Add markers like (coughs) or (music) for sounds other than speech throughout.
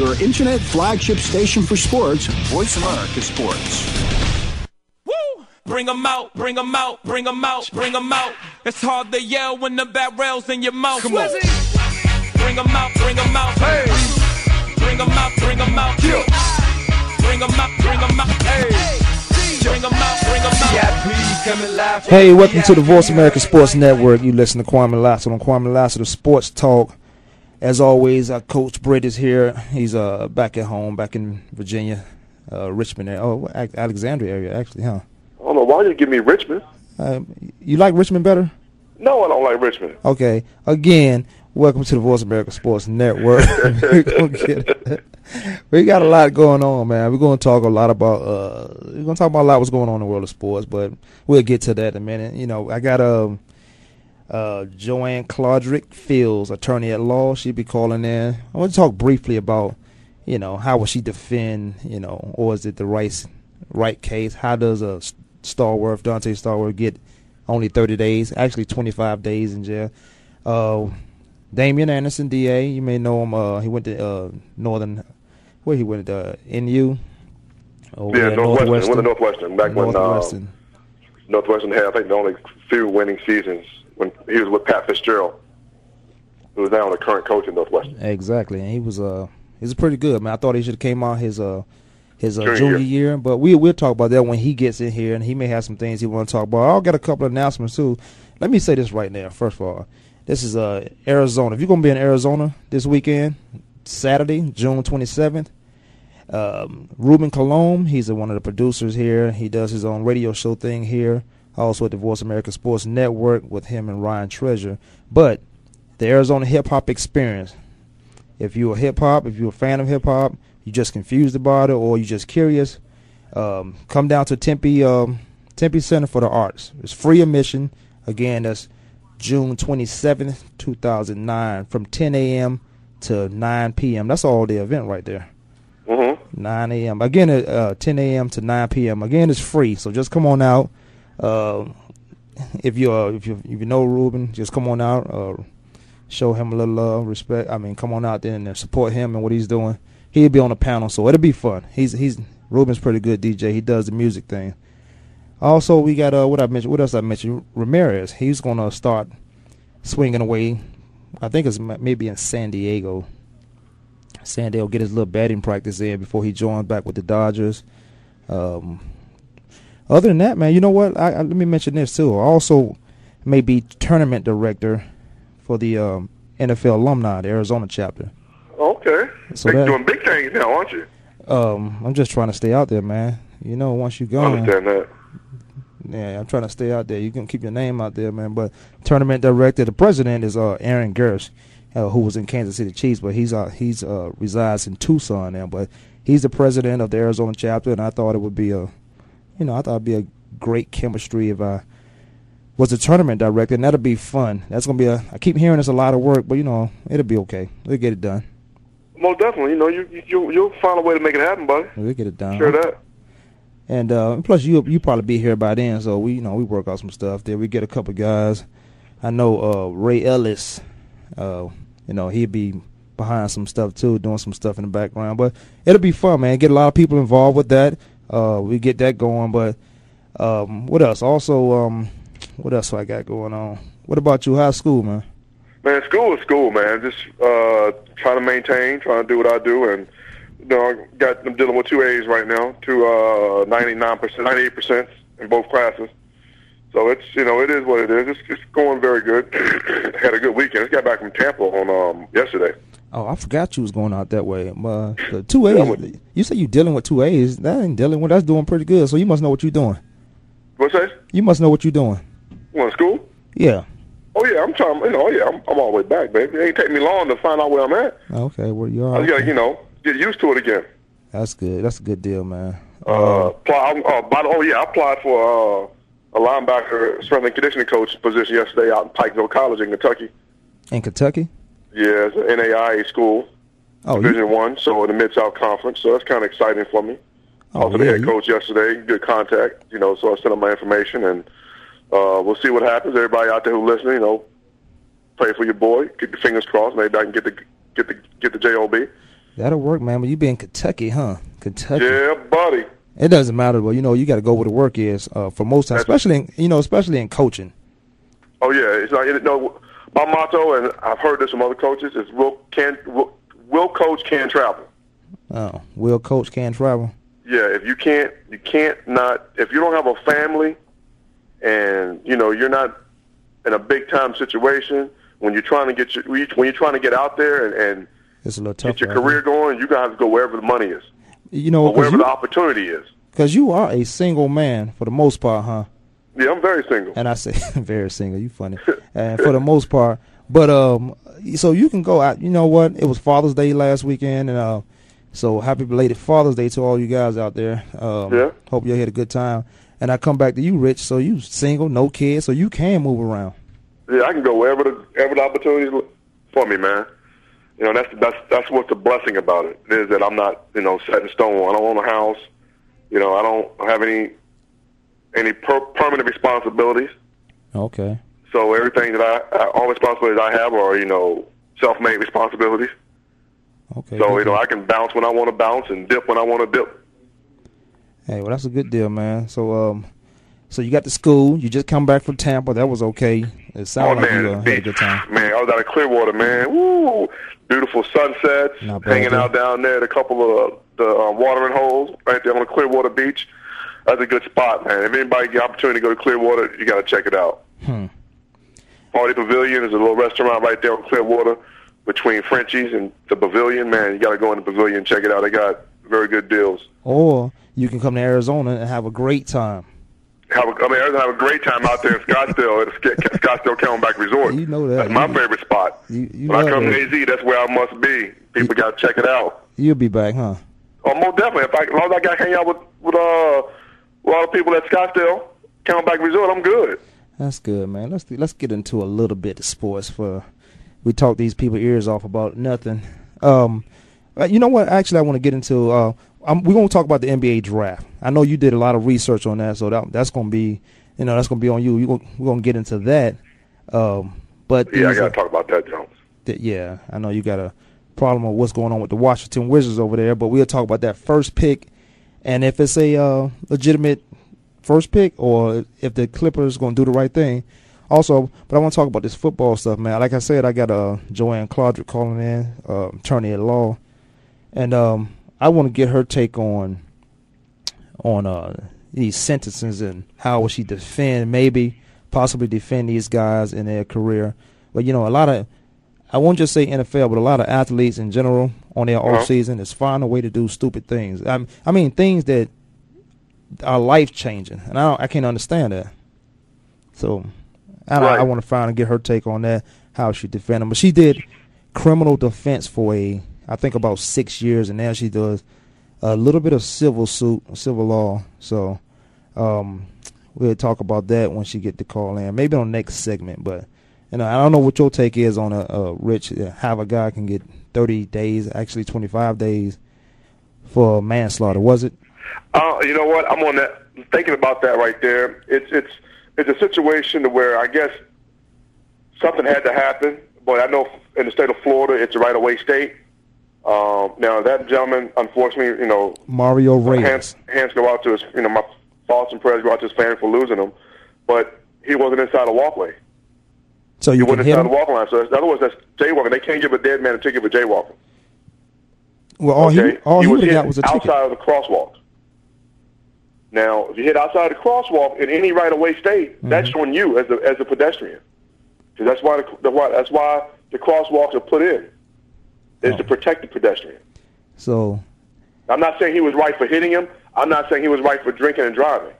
your internet flagship station for sports, Voice America Sports. Woo! Bring 'em out, bring 'em out, bring 'em out, bring 'em out. It's hard to yell when the barrel's in your mouth. Come on. Bring 'em out, bring 'em out. Hey. Bring 'em out, bring 'em out. Yeah. Bring 'em out, bring 'em out. Hey. Bring 'em out, bring 'em out. Hey, welcome to the Voice America Sports Network. You listen to Kwame Lassiter on Kwame Lassiter Sports Talk. As always, uh, Coach Britt is here. He's uh, back at home, back in Virginia, uh, Richmond area. Oh, Alexandria area, actually, huh? I don't know why you give me Richmond. Uh, you like Richmond better? No, I don't like Richmond. Okay. Again, welcome to the Voice America Sports Network. We're gonna get- we got a lot going on, man. We're going to talk a lot about. Uh, we're going to talk about a lot what's going on in the world of sports, but we'll get to that in a minute. You know, I got um, uh, Joanne Claudrick Fields, attorney at law. she'd be calling in. I want to talk briefly about, you know, how will she defend, you know, or is it the right right case? How does a Stallworth, Dante Stallworth, get only 30 days, actually 25 days in jail? Uh, Damian Anderson, DA, you may know him. Uh, he went to uh, Northern, where he went to uh, NU. Over yeah, at Northwestern. Went to Northwestern back when uh, Northwestern. Northwestern had, I think, the only few winning seasons when he was with Pat Fitzgerald, who is now the current coach in Northwestern. Exactly, and he was uh he was pretty good, man. I thought he should have came out his uh his uh, Junior junior year. year, but we we'll talk about that when he gets in here, and he may have some things he want to talk about. I'll get a couple of announcements too. Let me say this right now. First of all, this is uh Arizona. If you're gonna be in Arizona this weekend, Saturday, June 27th. Um, Ruben Colomb, he's one of the producers here. He does his own radio show thing here, also at the Voice America Sports Network with him and Ryan Treasure. But the Arizona Hip Hop Experience. If you're a hip hop, if you're a fan of hip hop, you just confused about it, or you're just curious, um, come down to Tempe um, Tempe Center for the Arts. It's free admission. Again, that's June 27th, 2009, from 10 a.m. to 9 p.m. That's all the event right there. Mm-hmm. 9 a.m. Again, uh, 10 a.m. to 9 p.m. Again, it's free, so just come on out. Uh, if you uh, if you if you know Ruben, just come on out. Uh, show him a little love, respect. I mean, come on out there and support him and what he's doing. He'll be on the panel, so it'll be fun. He's he's Ruben's pretty good DJ. He does the music thing. Also, we got uh what I mentioned. What else I mentioned? Ramirez. He's gonna start swinging away. I think it's maybe in San Diego. San Diego get his little batting practice in before he joins back with the Dodgers. Um, other than that, man, you know what? I, I, let me mention this too. I also may be tournament director for the um, NFL alumni, the Arizona chapter. Okay. So Big- that- doing big things now, aren't you? Um, I'm just trying to stay out there, man. You know, once you I go, understand that. yeah, I'm trying to stay out there. You can keep your name out there, man. But tournament director, the president is uh Aaron Gersh, uh, who was in Kansas City Chiefs, but he's uh he's uh resides in Tucson now. But he's the president of the Arizona chapter, and I thought it would be a, you know, I thought it'd be a great chemistry if I was the tournament director, and that'd be fun. That's gonna be a. I keep hearing it's a lot of work, but you know, it'll be okay. We'll get it done. Most definitely. You know, you, you you'll, you'll find a way to make it happen, buddy. We'll get it done. Sure that. And uh, plus, you you probably be here by then, so we you know we work out some stuff there. We get a couple guys. I know uh, Ray Ellis. Uh, you know he'd be behind some stuff too, doing some stuff in the background. But it'll be fun, man. Get a lot of people involved with that. Uh, we get that going. But um, what else? Also, um, what else I got going on? What about you? High school, man? Man, school is school, man. Just uh, trying to maintain, trying to do what I do, and you know, I got I'm dealing with two A's right now, two uh, 99 percent, 98 percent in both classes. So it's you know it is what it is. It's, it's going very good. (coughs) Had a good weekend. Just got back from Tampa on um, yesterday. Oh, I forgot you was going out that way. Uh, the two A's. You say you dealing with two A's. That ain't dealing with. That's doing pretty good. So you must know what you're doing. What's that? You must know what you're doing. You want school? Yeah. Oh yeah, I'm trying. You know, yeah, I'm, I'm all the way back, baby. It ain't take me long to find out where I'm at. Okay. Well, you I are. just gotta, you know, get used to it again. That's good. That's a good deal, man. Uh, apply, uh, by the, oh yeah, I applied for uh, a linebacker strength and conditioning coach position yesterday out in Pikeville College in Kentucky. In Kentucky. Yeah, it's an NAIA school, Oh, you, Division One, so in the Mid South Conference. So that's kind of exciting for me. oh also, the yeah. head you- coach yesterday, good contact. You know, so I sent him my information, and uh, we'll see what happens. Everybody out there who listening, you know, pray for your boy. Keep your fingers crossed. Maybe I can get the get the get the job. That'll work, man. But you be in Kentucky, huh? Kentucky. Yeah, buddy. It doesn't matter, but you know you got to go where the work is uh, for most times, especially in, you know especially in coaching. Oh yeah, it's like you know, my motto, and I've heard this from other coaches, is will can will, will coach can travel. Oh, will coach can travel? Yeah, if you can't, you can't not. If you don't have a family, and you know you're not in a big time situation when you're trying to get your when you're trying to get out there and, and It's a little tough. get your career going, you gotta have to go wherever the money is You know, or wherever because the opportunity is. Because you are a single man for the most part, huh? Yeah, I'm very single. And I say (laughs) very single. You funny, and for the most part. But um, so you can go out. You know what? It was Father's Day last weekend, and uh, so happy belated Father's Day to all you guys out there. Um, Yeah. Hope you had a good time. And I come back to you, Rich. So you single, no kids, so you can move around. Yeah, I can go wherever the wherever the opportunities look for me, man. You know, that's that's that's what's the blessing about it is that I'm not you know set in stone. I don't own a house. You know, I don't have any any per- permanent responsibilities. Okay. So everything that I, I all responsibilities I have are you know self-made responsibilities. Okay. So you know. I can bounce when I want to bounce and dip when I want to dip. Hey, well, that's a good deal, man. So, um, so you got to school. You just come back from Tampa. That was okay. It Oh sounded like you uh, had a good time. man, I was out of Clearwater, man. Woo, beautiful sunsets, bad, hanging out down there at a couple of the uh, watering holes right there on the Clearwater beach. That's a good spot, man. If anybody get the opportunity to go to Clearwater, you got to check it out. Hmm. Party Pavilion is a little restaurant right there on Clearwater between Frenchie's and the Pavilion. Man, you got to go in the Pavilion and check it out. They got very good deals. Or you can come to Arizona and have a great time. Have a, I mean, Arizona have a great time out there in Scottsdale at Scottsdale Camelback Resort. You know that. That's my You- favorite spot. You, you when I come to AZ, that's where I must be. People got to check it out. You'll be back, huh? Oh, most definitely. If I, as long as I got to hang out with with uh with lot of people at Scottsdale Camelback Resort, I'm good. That's good, man. Let's let's get into a little bit of sports. For we talk these people ears off about nothing. Um, uh, you know what? Actually, I want to get into. Uh, I'm, we're gonna talk about the NBA draft. I know you did a lot of research on that, so that that's gonna be, you know, that's gonna be on you. gonna, we're gonna get into that. Um, but Yeah, I these got are- to talk about that, Jones. that- yeah, I know you got a problem with what's going on with the Washington Wizards over there, but we'll talk about that first pick and if it's a uh, legitimate first pick or if the Clippers going to do the right thing. Also, but I want to talk about this football stuff, man. Like I said, I got uh, Joanne Claudrick calling in, uh, attorney at law, and um, I want to get her take on on uh, these sentences and how will she defend, maybe possibly defend these guys in their career. But you know, a lot of I won't just say NFL, but a lot of athletes in general on their Uh-huh. off season is find a way to do stupid things. I, I mean, things that are life changing, and I don't, I can't understand that. So, I, Right. I want to find and get her take on that, how she defended them. But she did criminal defense for a, I think about six years, and now she does a little bit of civil suit, civil law. So, um, we'll talk about that when she get the call in, maybe on next segment. But know, I don't know what your take is on a, a rich uh, how a guy can get 30 days, actually 25 days for manslaughter. Was it? Uh, you know what? I'm on that. Thinking about that right there. It's it's it's a situation to where I guess something had to happen. But I know in the state of Florida, it's a right-of-way state. Um, now that gentleman, unfortunately, you know, Mario Reyes. hands hands go out to his, you know, my thoughts and prayers go out to his family for losing him. But he wasn't inside a walkway. So He you can wasn't hit inside him. the walking line. So that's, other words, that's jaywalking. They can't give a dead man a ticket for jaywalking. Well, all okay? he all he, was hit got was a ticket. outside of the crosswalk. Now, if you hit outside the crosswalk in any right-of-way state, Mm-hmm. that's on you as a as a pedestrian. 'Cause that's why the, the why, that's why the crosswalks are put in, is Oh. to protect the pedestrian. So I'm not saying he was right for hitting him. I'm not saying he was right for drinking and driving.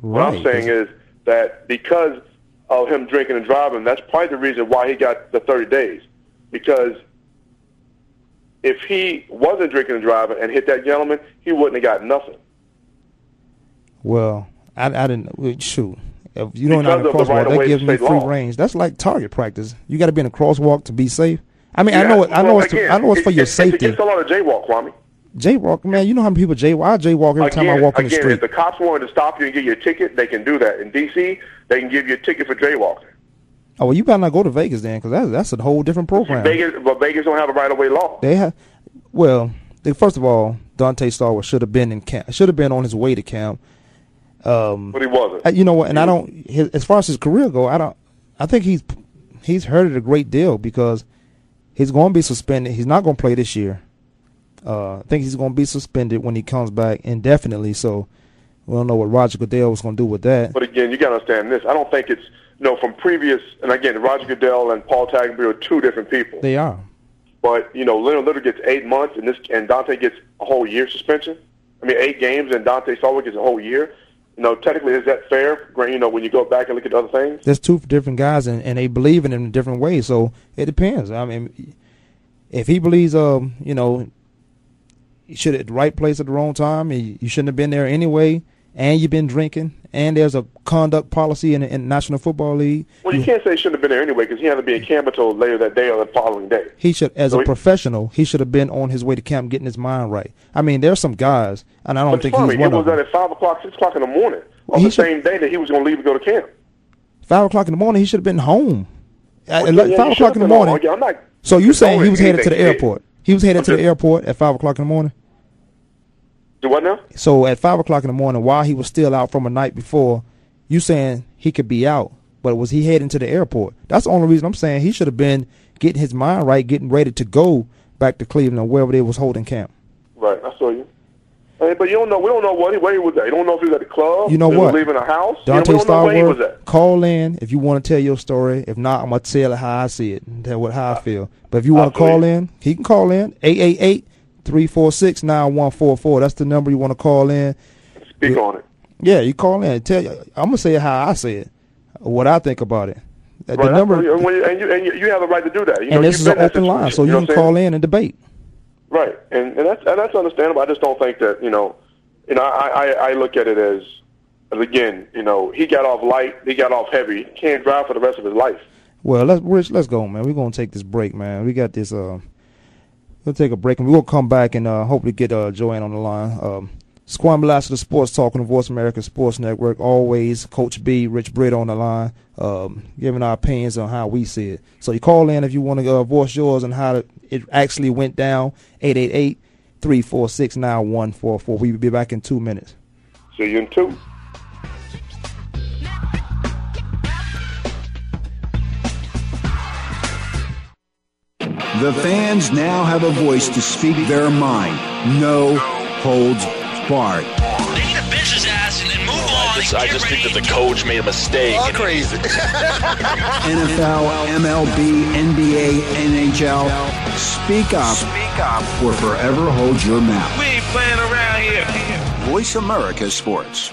What. I'm saying is that because of him drinking and driving, that's probably the reason why he got the 30 days. Because if he wasn't drinking and driving and hit that gentleman, he wouldn't have got nothing. well, I I didn't shoot. If you don't know the of the crosswalk, right-of-way that gives me free law. range. That's like target practice. You got to be in a crosswalk to be safe. I mean, I know it. I know well, it's. To, I know it's for it- your it- safety. It's a lot of jaywalk, Kwame. Jaywalk, man. You know how many people jaywalk? I jaywalk every time I Again, walk in the street. if the cops wanted to stop you and get you a ticket, they can do that. In D.C., they can give you a ticket for jaywalking. Oh well, you better not go to Vegas then, because that's that's a whole different program. Vegas, but Vegas don't have a right-of-way law. They have Well, the, first of all, Dante Stallworth should have been in camp. Should have been on his way to camp. Um, but he wasn't. You know what? And I don't. His, as far as his career go, I don't. I think he's he's hurt it a great deal because he's going to be suspended. He's not going to play this year. Uh, I think he's going to be suspended when he comes back indefinitely. So we don't know what Roger Goodell was going to do with that. But again, you got to understand this. I don't think it's you know from previous. And again, Roger Goodell and Paul Tagliabue are two different people. They are. But you know, Leonard Little gets eight months, and this and Dante gets a whole year suspension. I mean, eight games, and Dante Stallworth gets a whole year. You know, technically, is that fair? You know, when you go back and look at other things. There's two different guys, and, and they believe in him in different ways. So it depends. I mean, if he believes, um, you know, you should at the right place at the wrong time, you you shouldn't have been there anyway, and you've been drinking, and there's a conduct policy in the, in National Football League. Well, you can't say he shouldn't have been there anyway because he had to be in Campbell later that day or the following day. He should, as So a he- professional, he should have been on his way to camp, getting his mind right. I mean, there's some guys, and I don't think funny, he's one it of was them. at five o'clock, six o'clock in the morning on he the should- same day that he was going to leave to go to camp. Five o'clock in the morning, he should have been home. Well, like yeah, five o'clock in the on. morning. I'm not So you saying he was headed to the airport? He was headed I'm to the airport at five o'clock in the morning. Do what now? So at five o'clock in the morning, while he was still out from a night before, you saying he could be out, but was he heading to the airport? That's the only reason I'm saying he should have been getting his mind right, getting ready to go back to Cleveland or wherever they was holding camp. Right, I saw you. Hey, but you don't know. We don't know what he, where he was at. You don't know if he was at the club. You know what? Leaving a house. Dante you know, we don't know where he was Stallworth, at. call in if you want to tell your story. If not, I'm gonna tell it how I see it and tell what how I feel. But if you want to call in, he can call in 888-346-9144. That's the number you want to call in. Speak on it. Yeah, you call in. and Tell you, I'm gonna say how I say it, what I think about it. The number, you- and, you, and, you, you, you have a right to do that. You know, and this is an been in that open line, so you know can call in and debate. Right, and and that's and that's understandable. I just don't think that you know, you know, I I, I look at it as, as again, you know, he got off light, he got off heavy, he can't drive for the rest of his life. Well, let's Rich, let's go, man. We're gonna take this break, man. We got this. Uh, we'll take a break, and we'll come back and uh, hopefully get uh, Joanne on the line. Um, Squam Blast of the Sports Talk on the Voice America Sports Network. Always, Coach B, Rich Britt on the line, um, giving our opinions on how we see it. So you call in if you want to uh, voice yours and how it actually went down. 888-346-9144. We will be back in two minutes. See you in two. The fans now have a voice to speak their mind. No holds barred. They need to bench ass and then move oh, on. just, I just think that the coach made a mistake. All crazy. (laughs) NFL, MLB, NBA, NHL. Speak up. Speak up. Or forever hold your mouth. we ain't playing around here. Voice America Sports.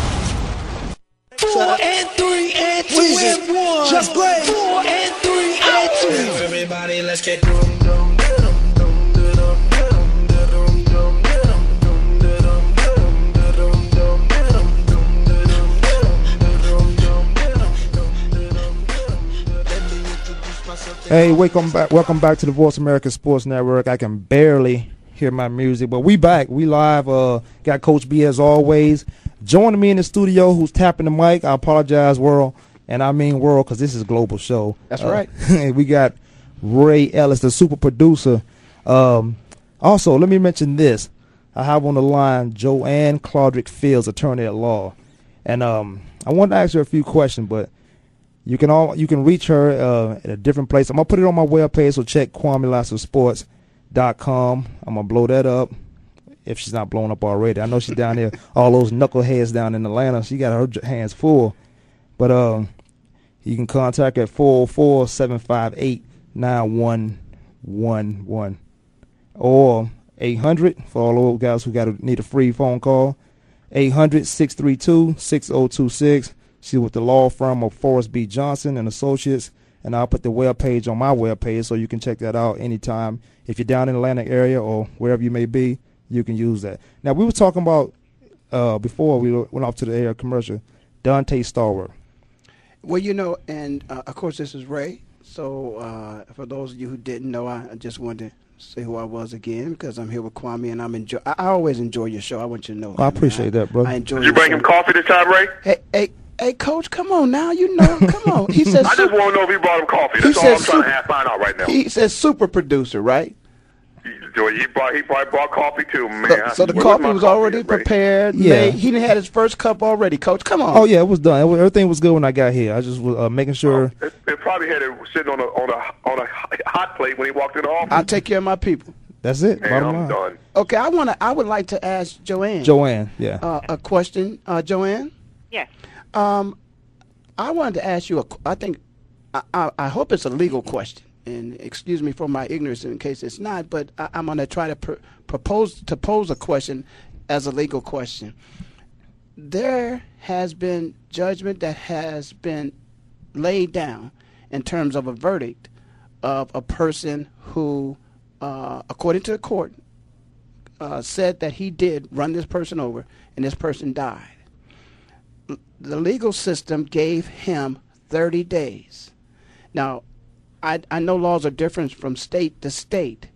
Four and three and two and one. Just play. Four and three and two. Everybody, let's get Hey, welcome back. Welcome back to the Voice America Sports Network. I can barely hear my music, but we back. We live. Uh, got Coach B as always. Joining me in the studio, who's tapping the mic. I apologize, world, and I mean world, because this is a global show. That's Uh, right. (laughs) we got Ray Ellis, the super producer. Um, also, let me mention this. I have on the line Joanne Claudrick Fields, attorney at law, and um, I wanted to ask her a few questions, but you can all you can reach her uh, at a different place. I'm gonna put it on my webpage, so check KwameLassiterSports.com. I'm gonna blow that up if she's not blown up already. I know she's down there. All those knuckleheads down in Atlanta, she got her hands full. But um, you can contact her at 404-758-9111 or 800 for all those guys who got need a free phone call. 800-632-6026. She's with the law firm of Forrest B. Johnson and Associates, and I'll put the web page on my web page so you can check that out anytime. If you're down in the Atlanta area or wherever you may be, you can use that. Now we were talking about uh, before we went off to the air commercial, Dante Stallworth. Well, you know, and uh, of course, this is Ray. So, uh, for those of you who didn't know, I I just wanted to say who I was again because I'm here with Kwame, and I'm enjoy. I, I always enjoy your show. I want you to know. I appreciate that, bro. I enjoy. Did you bring show. him coffee this time, Ray? Hey, hey, hey, Coach, come on now. You know, come on. He (laughs) says. I just want to know if he brought him coffee. He That's all I'm says trying super- to find out right now. He says super producer, right? Joey, he brought he probably brought coffee too, man. So, so the Where's coffee my was already at, prepared. Yeah. made. he didn't had his first cup already. Coach, come on. Oh yeah, it was done. Everything was good when I got here. I just was uh, making sure. It, it probably had it sitting on a on a on a hot plate when he walked in the office. I'll take care of my people. That's it. Man, bottom I'm line. done. Okay, I wanna. I would like to ask Joanne. Joanne, yeah. uh, a question, uh, Joanne. Yes. Um, I wanted to ask you a. qu- I think, I, I, I hope it's a legal question, and excuse me for my ignorance in case it's not. But I, I'm going to try to pr- propose to pose a question as a legal question. There has been judgment that has been laid down in terms of a verdict of a person who, uh, according to the court, uh, said that he did run this person over, and this person died the legal system gave him 30 days. Now, I, I know laws are different from state to state,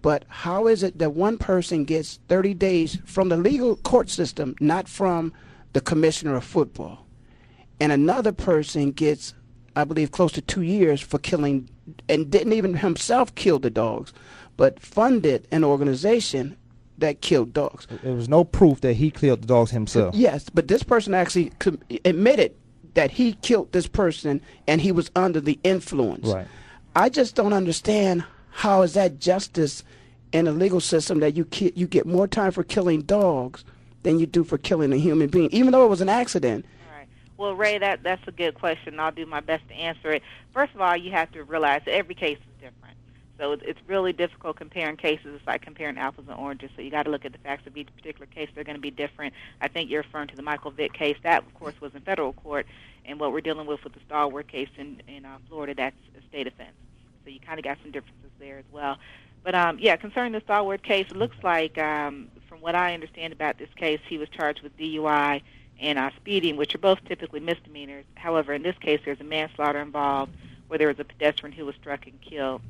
but how is it that one person gets 30 days from the legal court system, not from the commissioner of football, and another person gets, I believe, close to two years for killing, and didn't even himself kill the dogs, but funded an organization that killed dogs? There was no proof that he killed the dogs himself. Yes, but this person actually com- admitted that he killed this person and he was under the influence. Right. I just don't understand how is that justice in a legal system that you ki- you get more time for killing dogs than you do for killing a human being, even though it was an accident. Well, Ray, that that's a good question. I'll do my best to answer it. First of all, you have to realize that every case is different. So it's, really difficult comparing cases. It's like comparing apples and oranges. So you got to look at the facts of each particular case. They're going to be different. I think you're referring to the Michael Vick case. That, of course, was in federal court, and what we're dealing with with the Stallworth case in in uh, Florida, that's a state offense. So you kind of got some differences there as well. But um, yeah, concerning the Stallworth case, it looks like, um, from what I understand about this case, he was charged with DUI and uh, speeding, which are both typically misdemeanors. However, in this case, there's a manslaughter involved, where there was a pedestrian who was struck and killed.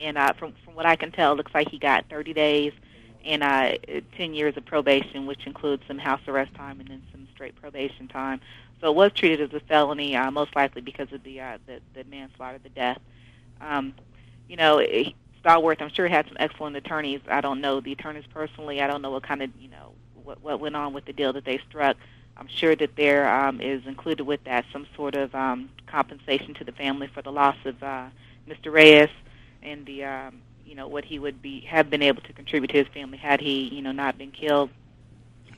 And uh, from from what I can tell, looks like he got 30 days and uh, 10 years of probation, which includes some house arrest time and then some straight probation time. So it was treated as a felony, uh, most likely because of the uh, the, the manslaughter, the death. Um, you know, he- Stallworth, I'm sure had some excellent attorneys. I don't know the attorneys personally. I don't know what kind of you know what what went on with the deal that they struck. I'm sure that there um, is included with that some sort of um, compensation to the family for the loss of uh, Mr. Reyes and the um, you know what he would be have been able to contribute to his family had he you know not been killed.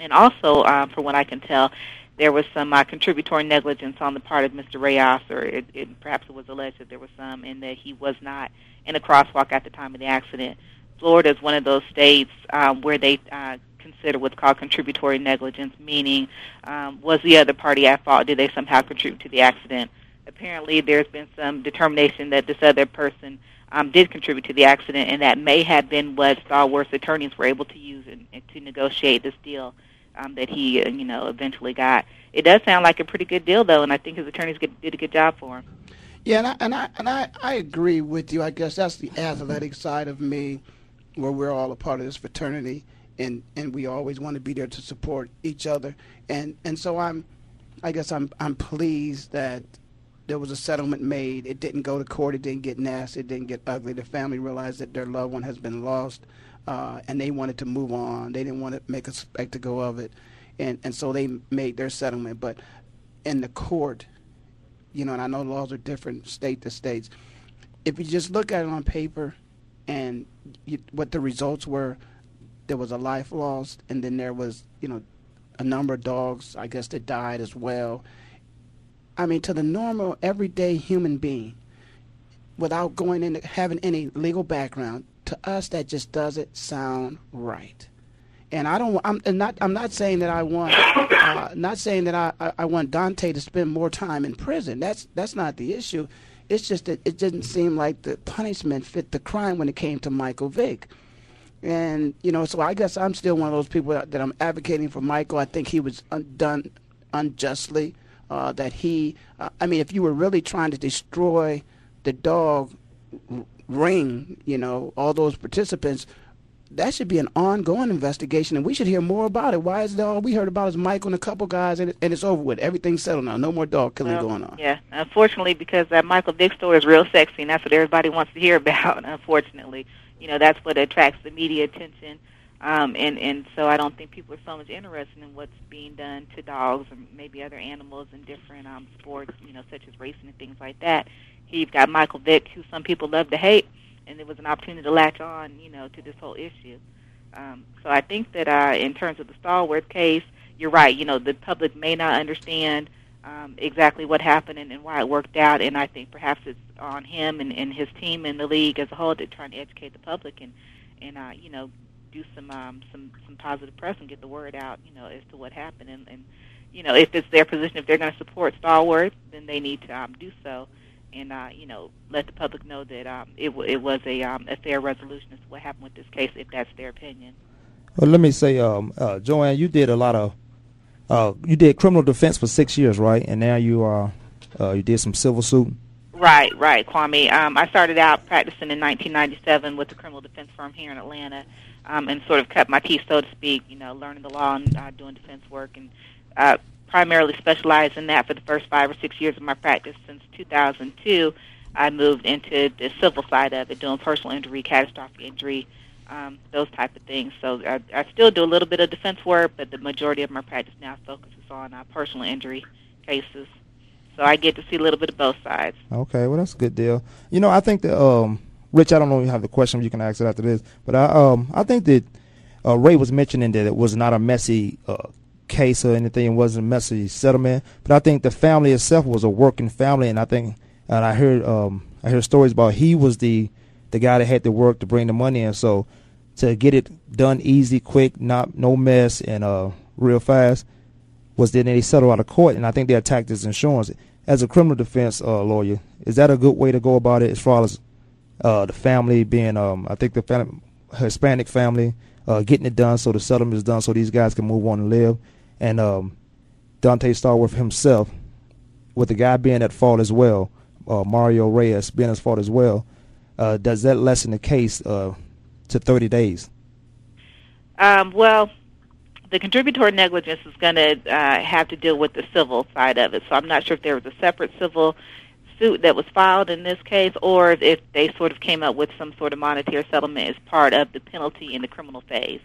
And also, um, from what I can tell, there was some uh, contributory negligence on the part of Mr. Reyes, or it, it, perhaps it was alleged that there was some, and that he was not in a crosswalk at the time of the accident. Florida is one of those states um, where they uh, consider what's called contributory negligence, meaning um, was the other party at fault? Did they somehow contribute to the accident? Apparently, there's been some determination that this other person um, did contribute to the accident, and that may have been what Stallworth's attorneys were able to use in, in, to negotiate this deal um, that he, uh, you know, eventually got. It does sound like a pretty good deal, though, and I think his attorneys get, did a good job for him. Yeah, and I, and I and I I agree with you. I guess that's the athletic side of me, where we're all a part of this fraternity, and and we always want to be there to support each other. And and so I'm, I guess I'm I'm pleased that there was a settlement made. It didn't go to court. It didn't get nasty. It didn't get ugly. The family realized that their loved one has been lost, uh, and they wanted to move on. They didn't want to make a spectacle of it, and and so they made their settlement. But in the court you know, and I know laws are different state to states. If you just look at it on paper and you, what the results were, there was a life lost, and then there was, you know, a number of dogs, I guess, that died as well. I mean, to the normal, everyday human being, without going into having any legal background, to us that just doesn't sound right and I don't. I'm not. I'm not saying that I want. Uh, not saying that I, I, I want Daunte to spend more time in prison. That's that's not the issue. It's just that it didn't seem like the punishment fit the crime when it came to Michael Vick. And you know, so I guess I'm still one of those people that, that I'm advocating for Michael. I think he was done unjustly. Uh, that he, uh, I mean, if you were really trying to destroy the dog ring, you know, all those participants, that should be an ongoing investigation, and we should hear more about it. Why is it all we heard about is Michael and a couple guys, and, it, and it's over with. Everything's settled now. No more dog killing well, going on. Yeah, unfortunately, because that Michael Vick story is real sexy, and that's what everybody wants to hear (laughs) about. Unfortunately, you know that's what attracts the media attention, um, and and so I don't think people are so much interested in what's being done to dogs or maybe other animals in different um, sports, you know, such as racing and things like that. You've got Michael Vick, who some people love to hate and it was an opportunity to latch on, you know, to this whole issue. Um, so I think that uh, in terms of the Stallworth case, you're right. You know, the public may not understand um, exactly what happened and, and why it worked out, and I think perhaps it's on him and, and his team and the league as a whole to try to educate the public and and uh, you know do some um, some some positive press and get the word out, you know, as to what happened and. and you know, if it's their position, if they're going to support Stallworth, then they need to um, do so and uh, you know let the public know that um, it w- it was a um, a fair resolution as to what happened with this case, if that's their opinion. Well, let me say, um, uh, Joanne, you did a lot of uh, you did criminal defense for six years, right? And now you are uh, you did some civil suit. Right, right, Kwame. Um, I started out practicing in 1997 with the criminal defense firm here in Atlanta, um, and sort of cut my teeth, so to speak. You know, learning the law and uh, doing defense work, and uh, primarily specialized in that for the first five or six years of my practice. Since 2002, I moved into the civil side of it, doing personal injury, catastrophic injury, um, those type of things. So I, I still do a little bit of defense work, but the majority of my practice now focuses on uh, personal injury cases. So I get to see a little bit of both sides. Okay, well that's a good deal. You know, I think that um, Rich, I don't know if you have the question, you can ask it after this, but I um, I think that uh, Ray was mentioning that it was not a messy uh, case or anything. It wasn't a messy settlement. But I think the family itself was a working family, and I think, and I heard, um, I heard stories about he was the, the guy that had to work to bring the money in. So to get it done easy, quick, not no mess, and uh, real fast, was then they settled out of court, and I think they attacked his insurance. As a criminal defense uh, lawyer, is that a good way to go about it as far as uh, the family being, um, I think the family, Hispanic family, uh, getting it done so the settlement is done so these guys can move on and live? and um, Daunte Stallworth himself, with the guy being at fault as well, uh, Mario Reyes being at fault as well, uh, does that lessen the case uh, to 30 days? Um, well, the contributory negligence is going to uh, have to deal with the civil side of it. So I'm not sure if there was a separate civil suit that was filed in this case, or if they sort of came up with some sort of monetary settlement as part of the penalty in the criminal phase.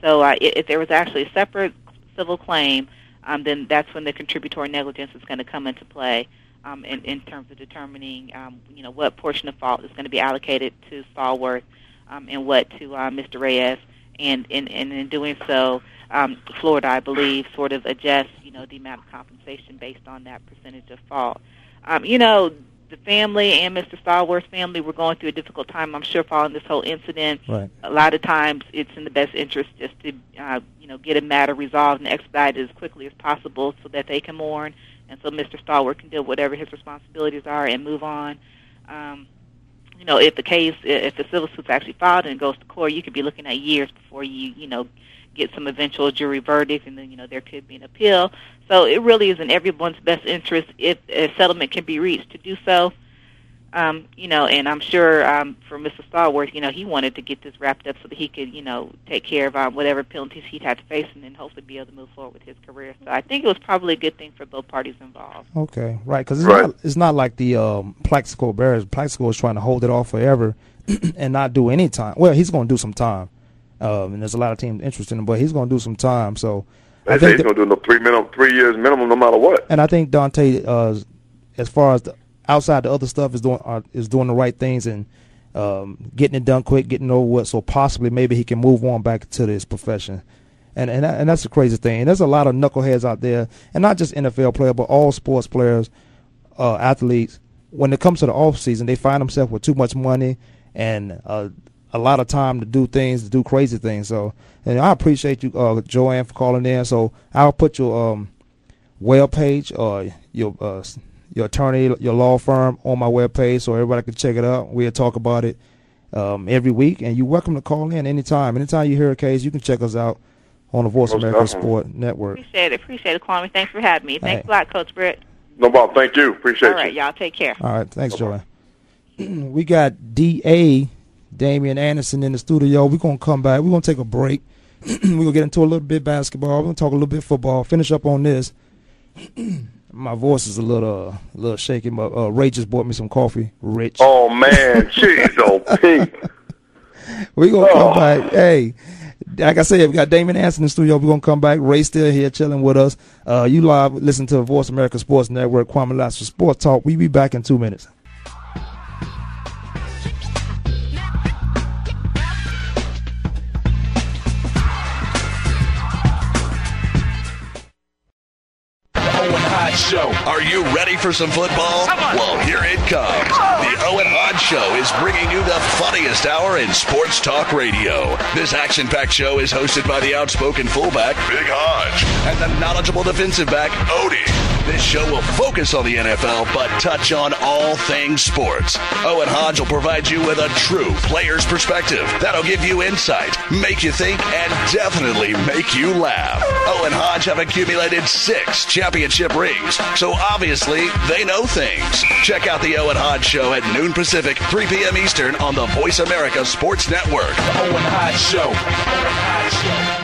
So uh, if there was actually a separate civil claim, um, then that's when the contributory negligence is going to come into play um, in, in terms of determining, um, you know, what portion of fault is going to be allocated to Stallworth um, and what to uh, Mr. Reyes. and and, and in doing so, um, Florida, I believe, sort of adjusts you know the amount of compensation based on that percentage of fault. Um, you know, the family and Mr. Stallworth's family were going through a difficult time. I'm sure following this whole incident. Right. A lot of times, it's in the best interest just to uh, you know get a matter resolved and expedited as quickly as possible so that they can mourn, and so Mr. Stallworth can do whatever his responsibilities are and move on. Um, you know, if the case, if the civil suit's actually filed and it goes to court, you could be looking at years before you, you know, get some eventual jury verdict, and then you know there could be an appeal. So it really is in everyone's best interest if a settlement can be reached to do so. Um, you know, and I'm sure um, for Mr. Stallworth, you know, he wanted to get this wrapped up so that he could, you know, take care of um, whatever penalties he'd have to face, and then hopefully be able to move forward with his career. So I think it was probably a good thing for both parties involved. Okay, right, because it's, Right. not, it's not like the um, Plaxico Burress. Plaxico is trying to hold it off forever (clears throat) and not do any time. Well, he's going to do some time, um, and there's a lot of teams interested in him, but he's going to do some time. So They I think, he's that- gonna do no three minimum, three years minimum, no matter what. and I think Dante, uh, as far as the outside the other stuff is doing uh, is doing the right things and um, getting it done quick, getting over with. So possibly maybe he can move on back to this profession. And and and that's the crazy thing. And there's a lot of knuckleheads out there, and not just NFL players, but all sports players, uh, athletes. When it comes to the off season, they find themselves with too much money and uh, a lot of time to do things, to do crazy things. So, and I appreciate you, uh, Joanne, for calling in. So I'll put your um, web page or your uh, your attorney, your law firm on my web page so everybody can check it out. We'll talk about it um, every week, and you're welcome to call in anytime. Anytime you hear a case, you can check us out on the Voice Most America definitely. Sport Network. Appreciate it. Appreciate it, Kwame. Thanks for having me. Thanks Hey. a lot, Coach Britt. No problem. Thank you. Appreciate it. All right, you. y'all take care. All right, thanks, Joanne. (clears throat) we got Da Damian Anderson in the studio. We're gonna come back. We're gonna take a break. (clears throat) We're gonna get into a little bit basketball. We're gonna talk a little bit football. Finish up on this. (clears throat) My voice is a little, uh, a little shaky, but uh, Ray just bought me some coffee. Rich. Oh man, jeez, oh Pete. We gonna come Oh. back. Hey, like I said, we got Damon Anderson in the studio. We're gonna come back. Ray still here chilling with us. Uh, you live listen to the Voice America Sports Network, Kwame Lassiter Sports Talk. We be back in two minutes. Show. Are you ready for some football? Well, here it comes. The Owen Hodge Show is bringing you the funniest hour in sports talk radio. This action-packed show is hosted by the outspoken fullback, Big Hodge, and the knowledgeable defensive back, Odie. This show will focus on the NFL, but touch on all things sports. Owen Hodge will provide you with a true player's perspective that'll give you insight, make you think, and definitely make you laugh. Owen Hodge have accumulated six championship rings, so obviously they know things. Check out the Owen Hodge Show at noon Pacific, 3 p.m. Eastern on the Voice America Sports Network. The Owen Hodge Show.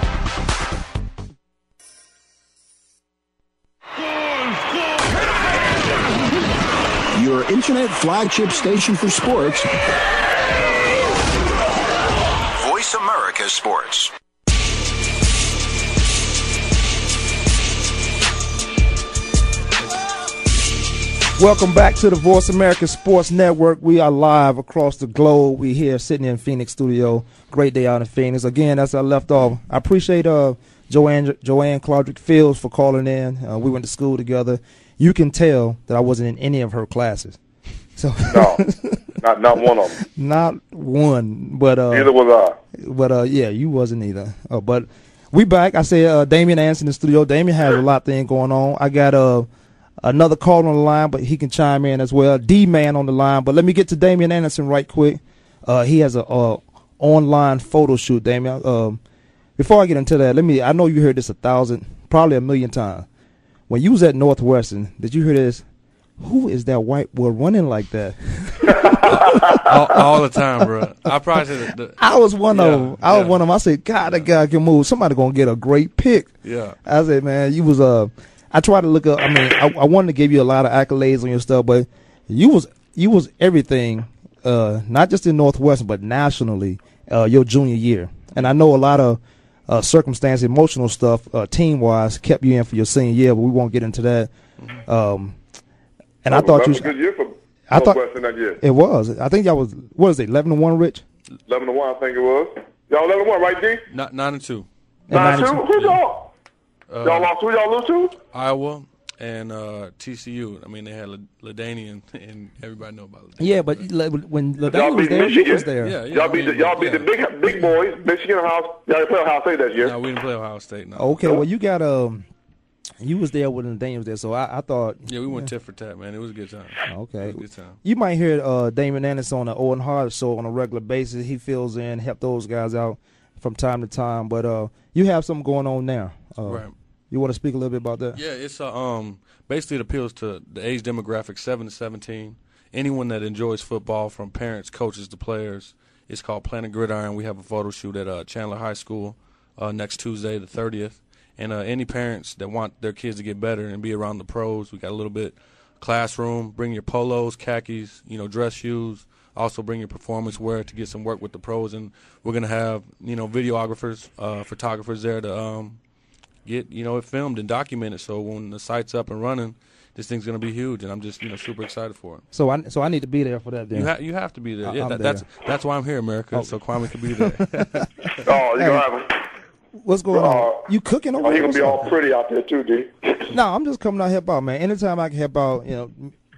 Your internet flagship station for sports. Voice America Sports. Welcome back to the Voice America Sports Network. We are live across the globe. We here sitting in Phoenix studio. Great day out in Phoenix. Again, as I left off, I appreciate uh, Joanne Joanne Claudrick Fields for calling in. Uh, we went to school together. You can tell that I wasn't in any of her classes. So (laughs) no, Not not one of them. Not one, but uh, Neither was I. But uh, yeah, you wasn't either. Uh, but we back. I said uh, Damian Anderson in the studio. Damian has a lot thing going on. I got uh another call on the line, but he can chime in as well. D man on the line. But let me get to Damian Anderson right quick. Uh, he has a uh, online photo shoot. Damian. Um, before I get into that, let me. I know you heard this a thousand, probably a million times. When you was at Northwestern, did you hear this? Who is that white boy running like that? (laughs) all, all the time, bro. I probably said the, the, I was one Yeah, of them. I was one of them. I said, God, that guy can move. Somebody gonna get a great pick. Yeah. I said, man, you was uh I tried to look up. I mean, I, I wanted to give you a lot of accolades on your stuff, but you was you was everything. Uh, not just in Northwestern, but nationally. Uh, your junior year, and I know a lot of uh, circumstance, emotional stuff, uh, team wise, kept you in for your senior year, but we won't get into that. Um, and I That thought was you. a good year for I thought Northwestern that year. it was. I think y'all was. What is it? Eleven to one, Rich. Eleven to one, I think it was. Y'all eleven to one, right, D? Not nine and two. Nine two. Who y'all? Uh, y'all lost. Who y'all lose to? Iowa and uh, TCU. I mean, they had L- LaDainian, and everybody know about LaDainian. Yeah, but when Y'all LaDainian was there, you Michigan. was there. Yeah, yeah, y'all I beat mean, the, y'all beat yeah. the big big boys. Michigan House. Y'all didn't play Ohio State that year. No, we didn't play Ohio State. No. Okay, well you got um, you was there when Daniel was there, so I, I thought. Yeah, we went tit for tat, man. It was a good time. Okay. It was a good time. You might hear uh, Damon Anderson on the Owen Hart show on a regular basis. He fills in, help those guys out from time to time. But uh, you have something going on now. Uh, Right. You want to speak a little bit about that? Yeah, it's uh, um basically it appeals to the age demographic seven to seventeen. Anyone that enjoys football, from parents, coaches to players. It's called Planet Gridiron. We have a photo shoot at uh, Chandler High School uh, next Tuesday, the thirtieth. And uh, any parents that want their kids to get better and be around the pros, we got a little bit classroom. Bring your polos, khakis, you know, dress shoes. Also bring your performance wear to get some work with the pros. And we're gonna have you know videographers, uh, photographers there to um, get you know it filmed and documented. So when the site's up and running, this thing's gonna be huge, and I'm just you know super excited for it. So I so I need to be there for that. Then You, ha- you have to be there. I- yeah, that, there. that's that's why I'm here, America. Oh. So Kwamie can be there. (laughs) Oh, you gonna have. What's going on? You cooking over Oh, he there? gonna be all pretty out there too, D. (laughs) No, I'm just coming out to help out, man. Anytime I can help out, you know,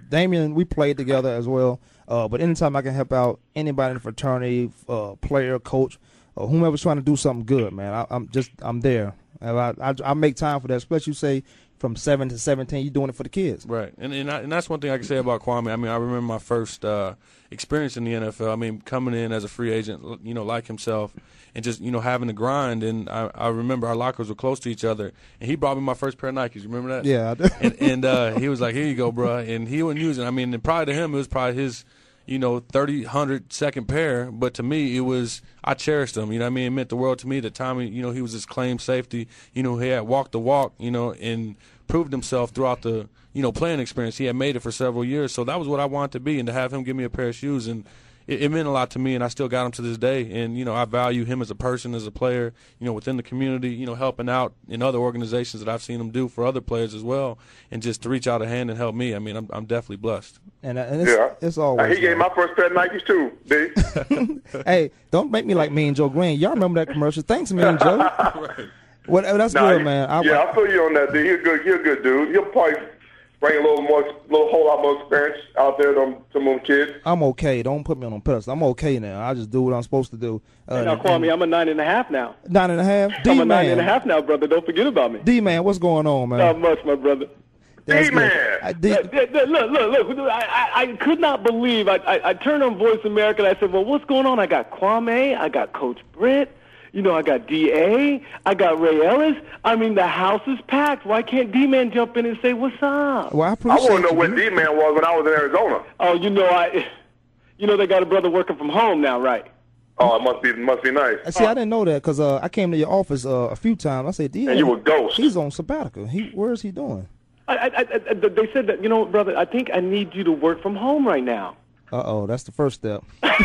Damien, we played together as well. Uh, but anytime I can help out anybody in the fraternity, uh, player, coach, or whomever's trying to do something good, man, I, I'm just I'm there. And I, I I make time for that. Especially you say from seven to seventeen, you're doing it for the kids. Right, and and, I, and that's one thing I can say about Kwamie. I mean, I remember my first uh, experience in the NFL. I mean, coming in as a free agent, you know, like himself, and just you know having to grind. And I, I remember our lockers were close to each other, and he brought me my first pair of Nikes. You remember that? Yeah, I do. and and uh, he was like, "Here you go, bro," and he wouldn't use it. I mean, and probably to him, it was probably his. You know, thirty hundred second pair, but to me, it was I cherished him. You know, I mean, it meant the world to me. that Tommy, you know, he was his claim safety. You know, he had walked the walk. You know, and proved himself throughout the you know playing experience. He had made it for several years, so that was what I wanted to be, and to have him give me a pair of shoes, and it, it meant a lot to me, and I still got him to this day. And you know, I value him as a person, as a player. You know, within the community, you know, helping out in other organizations that I've seen him do for other players as well, and just to reach out a hand and help me. I mean, I'm I'm definitely blessed. And, uh, and it's, Yeah. it's Uh, always. he gave my first pair of Nikes too, D. (laughs) hey, don't make me like me and Joe Greene. Y'all remember that commercial? Thanks, me and Joe. (laughs) Well, that's Nah, good, he- man. I, yeah, I feel you on that, D. He's a good. He's a good dude. He'll probably bring a little more, little whole lot more experience out there to them, to them kids. I'm okay. Don't put me on a pedestal. I'm okay now. I just do what I'm supposed to do. Uh, now, Kwamie, I'm a nine and a half now. nine and a half. D I'm a nine and a half now, brother. Don't forget about me. D man, what's going on, man? Not much, my brother. That's D-man. good. I- D- th- th- look, look, look! I, I, I could not believe. I, I, I turned on Voice America and I said, "Well, what's going on?" I got Kwamie, I got Coach Britt, you know, I got Da, I got Ray Ellis. I mean, the house is packed. Why can't D-Man jump in and say, "What's up"? well, I I appreciate want to know you. where. D man was when I was in Arizona. Oh, you know, I, you know, they got a brother working from home now, right? Oh, it must be must be nice. Uh, See, I didn't know that because uh, I came to your office uh, a few times. I said, D. And you were ghost. He's on sabbatical. He, where is he doing? I, I, I, I, they said that, you know, brother. I think I need you to work from home right now. Uh oh, that's the first step. (laughs) that's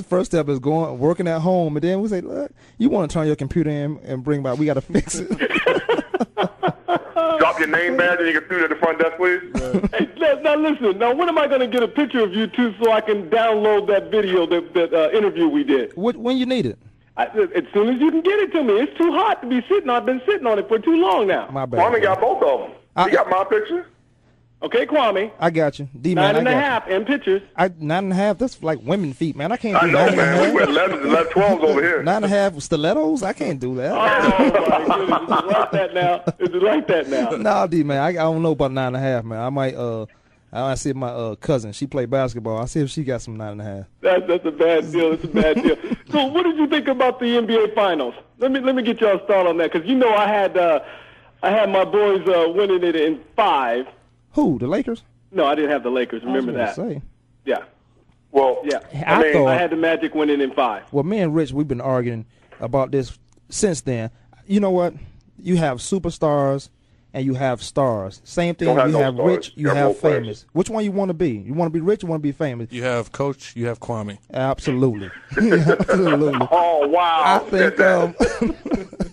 the first step is going working at home, and then we say, look, you want to turn your computer in and bring back. We got to fix it. Drop your name badge and you can do it at the front desk, please. Hey, now, now listen. Now, when am I going to get a picture of you two so I can download that video, that, that uh, interview we did? What, when you need it? I, as soon as you can get it to me. It's too hot to be sitting. I've been sitting on it for too long now. My bad. Kwamie got both of them. I- he got my picture. Okay, Kwamie. I got you. D man, Nine and I a got half you. in pictures. I nine and a half. That's like women feet, man. I can't I do know, nine and man. We half. wear 11s, 11, 12s over here. Nine and a half with stilettos. I can't do that. Oh my goodness, is it like that now? Is it like that now? (laughs) nah, D man, I, I don't know about nine and a half, man. I might uh, I see my uh cousin. She play basketball. I see if she got some nine and a half. That's that's a bad deal. It's a bad deal. So, what did you think about the NBA Finals? Let me let me get y'all thought on that because you know I had uh, I had my boys uh, winning it in five. Who? The Lakers? No, I didn't have the Lakers. Remember I was that? Say. Yeah, Well, yeah. I I, mean, thought- I had the Magic winning in five. Well, me and Rich, we've been arguing about this since then. You know what? You have superstars and you have stars. Same thing. Have you no have stars. rich. You You have have role players. famous. Which one you want to be? You want to be rich? You want to be famous? You have Coach, you have Kwamie. Absolutely, (laughs) (laughs) absolutely. Oh, wow. I think. Um, (laughs)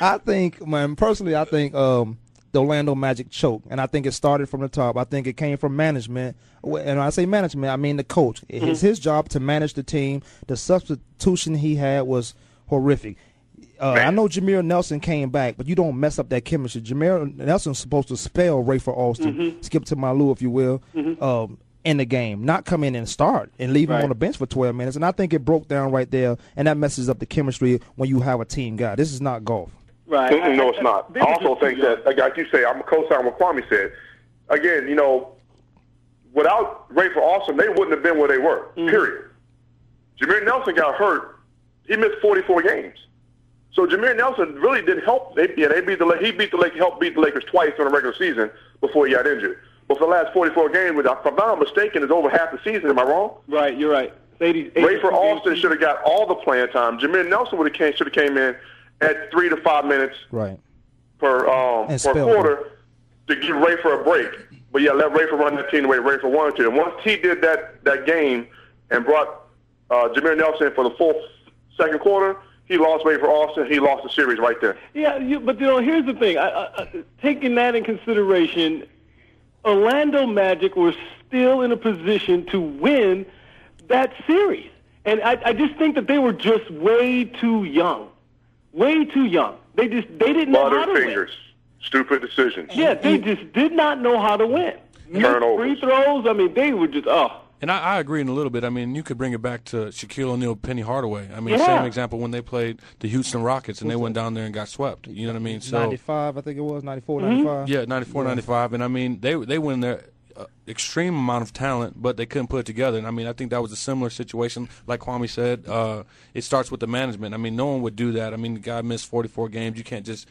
I think, man. Personally, I think um, the Orlando Magic choke, and I think it started from the top. I think it came from management, and I say management, I mean the coach. It's his job to manage the team. The substitution he had was horrific. Uh, I know Jameer Nelson came back, but you don't mess up that chemistry. Jameer Nelson's supposed to spell Rafer Alston, skip to My Lou, if you will, um, in the game, not come in and start and leave him on the bench for 12 minutes. And I think it broke down right there, and that messes up the chemistry when you have a team guy. This is not golf. Right. Mm-mm, no, it's not. I also think young. that, like, you say, I'm a co-sign what Kwamie said. Again, you know, without Rafer Alston, they wouldn't have been where they were. Mm-hmm. Period. Jameer Nelson got hurt. He missed 44 games. So Jameer Nelson really didn't help. They, yeah, they beat the he beat the Lakers, helped beat the Lakers twice in the regular season before he got injured. But for the last 44 games, if I'm not mistaken, is over half the season. Am I wrong? Right, you're right. 80, 80 Rafer Alston should have got all the playing time. Jameer Nelson would have came should have came in at three to five minutes Right. per um, And per spell quarter to give Rafer a break. But yeah, let Rafer run that team the way Rafer wanted to. And once he did that that game and brought uh, Jameer Nelson for the full second quarter, he lost Rafer Alston. He lost the series right there. Yeah, you, but you know, here's the thing. I, I, I, taking that in consideration, Orlando Magic were still in a position to win that series, and I, I just think that they were just way too young, way too young. They just they didn't know how to win. Butterfingers. Stupid decisions. Yeah, they just did not know how to win. Missed Turnovers. Free throws. I mean, they were just oh. And I, I agree in a little bit. I mean, you could bring it back to Shaquille O'Neal, Penny Hardaway. I mean, Yeah. same example when they played the Houston Rockets and they went down there and got swept. You know what I mean? So 95, I think it was, 94, Mm-hmm. 95. yeah, 94, 95. And I mean, they they went in there extreme amount of talent, but they couldn't put it together. And I mean, I think that was a similar situation. Like Kwamie said, uh, it starts with the management. I mean, no one would do that. I mean, the guy missed 44 games. You can't just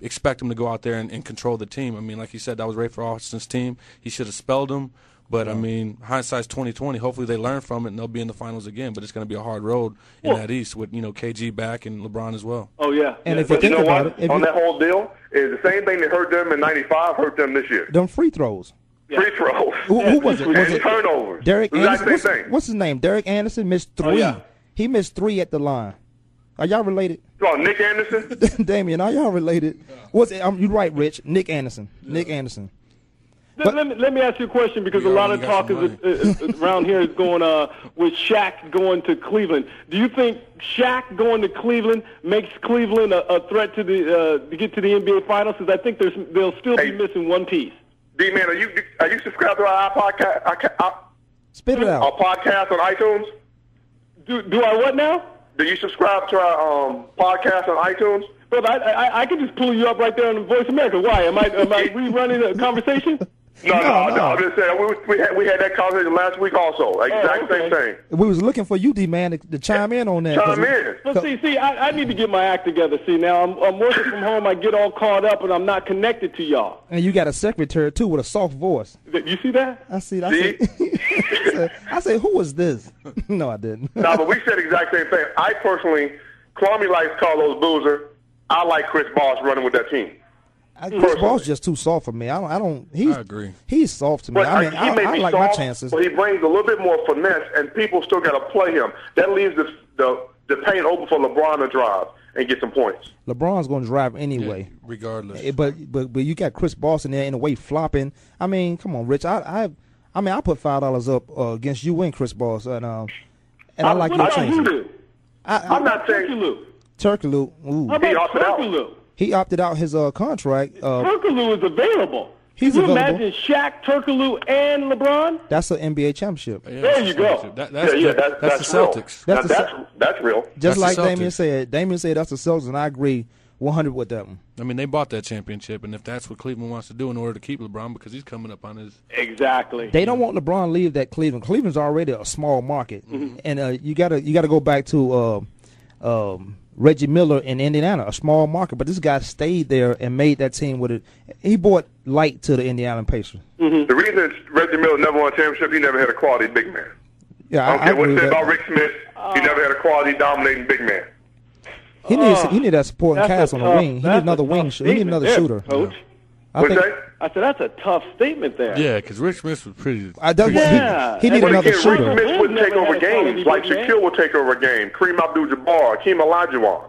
expect him to go out there and, and control the team. I mean, like you said, that was Rafer Alston's team. He should have spelled him. But I mean, hindsight's twenty twenty. Hopefully, they learn from it and they'll be in the finals again. But it's going to be a hard road in Well- that East with you know KG back and LeBron as well. Oh yeah. And yeah. if you But you think know about what? it, if On you, that whole deal, is the same thing that hurt them in '95 hurt them this year. them free throws. Free throws. Who, who was it? Was and it turnovers. Derek exact Anderson? same What's, thing. what's his name? Derek Anderson missed Oh, three. yeah. He missed three at the line. Are y'all related? Oh, Nick Anderson. (laughs) Damien, are y'all related? What's it? Um, you're right, Rich. Nick Anderson. Nick Anderson. Let, let me let me ask you a question because a lot of talk some is, is, around here is going uh with Shaq going to Cleveland. Do you think Shaq going to Cleveland makes Cleveland a, a threat to the uh, to get to the NBA Finals? Because I think there's they'll still Hey. be missing one piece. D man, are you are you subscribed to our podcast? Our, our, Spit it our podcast on iTunes? Do do I what now? Do you subscribe to our um, podcast on iTunes? But I, I I can just pull you up right there on Voice America. Why am I am I (laughs) rerunning a conversation? No, no, No, no. no. I'm just saying we, we had we had that conversation last week also. Exact Oh, okay. same thing. We was looking for you, D man, to, to chime in on that. Chime 'cause- in. Well, see, see, I, I need to get my act together. See, now I'm, I'm working from home. I get all caught up, and I'm not connected to y'all. And you got a secretary too with a soft voice. You see that? I see. I See? (laughs) said, I said, who was this? (laughs) no, I didn't. No, but we said exact same thing. I personally, Kwamie likes Carlos Boozer. I like Chris Bosh running with that team. I, Chris Paul's just too soft for me. I don't. I don't. He's, I agree. He's soft to me. But I mean, he I, may I be like soft, my chances. but he brings a little bit more finesse, and people still got to play him. That leaves the, the the paint open for LeBron to drive and get some points. LeBron's going to drive anyway. regardless. Eh, But but but you got Chris Boston there in a way flopping. I mean, come on, Rich. I I I mean, I put five dollars up uh, against you and Chris Boston, and um, and I like your about chances. I, I, I'm not Turkey saying Lou. Turkoglu, ooh, How He about opted out. Turkoglu? He opted out his uh contract. Uh, Turkey Lou is available. He's Can you available. imagine Shaq, Turkoglu, and LeBron? That's an NBA championship. there you go. That, yeah, yeah, that, that's, real. That's Now, the that's, Cel- that's real. Just That's like Damien said, Damien said that's the Celtics, and I agree 100 with that one. I mean, they bought that championship, and if that's what Cleveland wants to do in order to keep LeBron, because he's coming up on his Exactly. They don't want LeBron to leave that Cleveland. Cleveland's already a small market, and uh, you gotta you gotta go back to uh, um, Reggie Miller in Indiana, a small market. But this guy stayed there and made that team with it. He brought light to the Indiana Pacers. The reason Reggie Miller never won a championship, he never had a quality big man. Yeah, I don't I, I care what agree you say about. Rik Smits, he never had a quality dominating big man. He needs he need that supporting cast on the wing. He that's need another wing. sh- He need another shooter. Coach. I What's think that? I said that's a tough statement there. yeah, because Rich Smith was pretty. I don't, Yeah. he, he need But another again, shooter. Rik Smits wouldn't take over had a quality games like big man. Shaquille will take over a game. Kareem Abdul-Jabbar, Hakeem Olajuwon.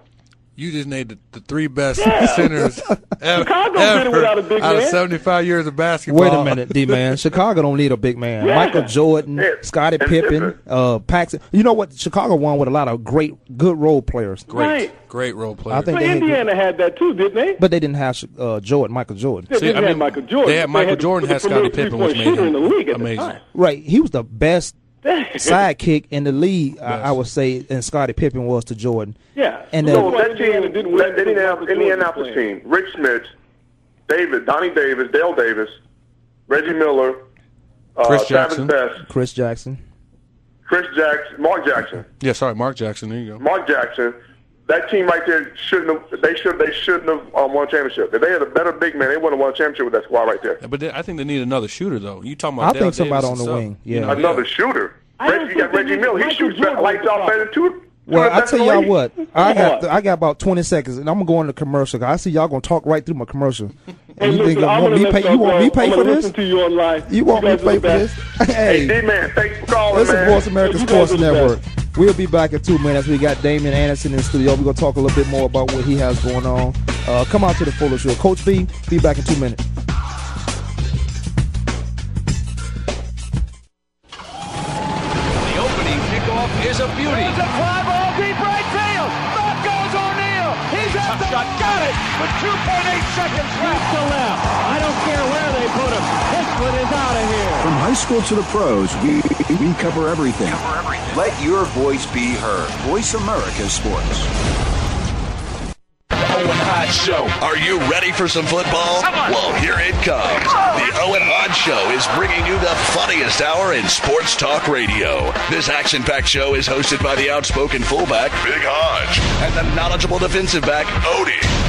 You just named the, the three best Yeah. centers (laughs) ever, Chicago did it ever without a big out of 75 years of basketball. Wait a minute, D man. (laughs) Chicago don't need a big man. Yeah. Michael Jordan, Yeah. Scottie And Pippen, Pippen. uh, Paxson. You know what? Chicago won with a lot of great, good role players. Great, Right. great role players. I think But they had good- Indiana had that too, didn't they? But they didn't have uh, Jordan, Michael Jordan. They See, didn't I have mean, Michael Jordan. they had Michael Jordan, the had Scottie premier Pippen, which three-point made him in the league at amazing. the time. Right, he was the best sidekick in the league. I, I would say, and Scottie Pippen was to Jordan. Yeah. And So then- why that team, didn't win that because Michael Indiana, Jordan Indianapolis team, Rik Smits, David, Donnie Davis, Dale Davis, Reggie Miller, uh, Chris Jackson. Best, Chris Jackson. Chris Jackson, Mark Jackson, Yeah, sorry, Mark Jackson. There you go. Mark Jackson. That team right there shouldn't have. They should. They shouldn't have um, won a championship. If they had a better big man, they wouldn't have won a championship with that squad right there. Yeah, But they, I think they need another shooter, though. You talking about I Dale think somebody Davis on the himself. wing, You yeah. know, Another shooter. Reggie, you got Reggie Miller. He shoots Jordan lights off the better than two. Well, I tell y'all what, I got on. I got about twenty seconds, and I'm gonna go into commercial. 'cause I see y'all gonna talk right through my commercial. (laughs) And you think you I'm want me pay? y'all want me pay for this? To you online. You want me pay for this? Hey, hey, D man, thanks for calling, this is. Voice America Sports the Network. We'll be back in two minutes. We got Damien Anderson in the studio. We're gonna talk a little bit more about what he has going on. Uh, come out to the Fuller Show. Coach B, be back in two minutes. With 2.8 seconds left to left. I don't care where they put him. This one is out of here. From high school to the pros, we, we cover everything. Let your voice be heard. Voice America Sports. Owen Hodge Show. Are you ready for some football? Well, here it comes. The Owen Hodge Show is bringing you the funniest hour in sports talk radio. This action-packed show is hosted by the outspoken fullback, Big Hodge, and the knowledgeable defensive back, Odie.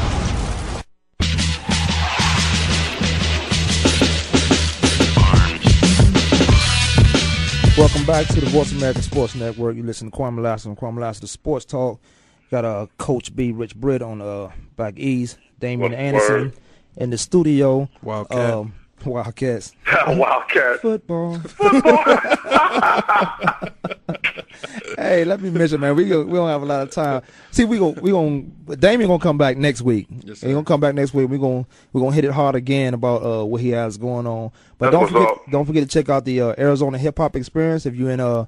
Back to the Voice America Sports Network. You listen to Kwamie Lassiter and Kwamie the Sports Talk. Got uh, Coach B, Rich Britt on uh, back east. Damian Word. Anderson in the studio. Wildcat. Um, Wildcats. (laughs) Wildcat. Football. (laughs) hey, let me mention, man. We go, we don't have a lot of time. See, we go we going Damien gonna come back next week. Yes, He gonna come back next week. We gonna we gonna hit it hard again about uh what he has going on. But That's don't forget up. don't forget to check out the uh, Arizona Hip Hop Experience if you're in uh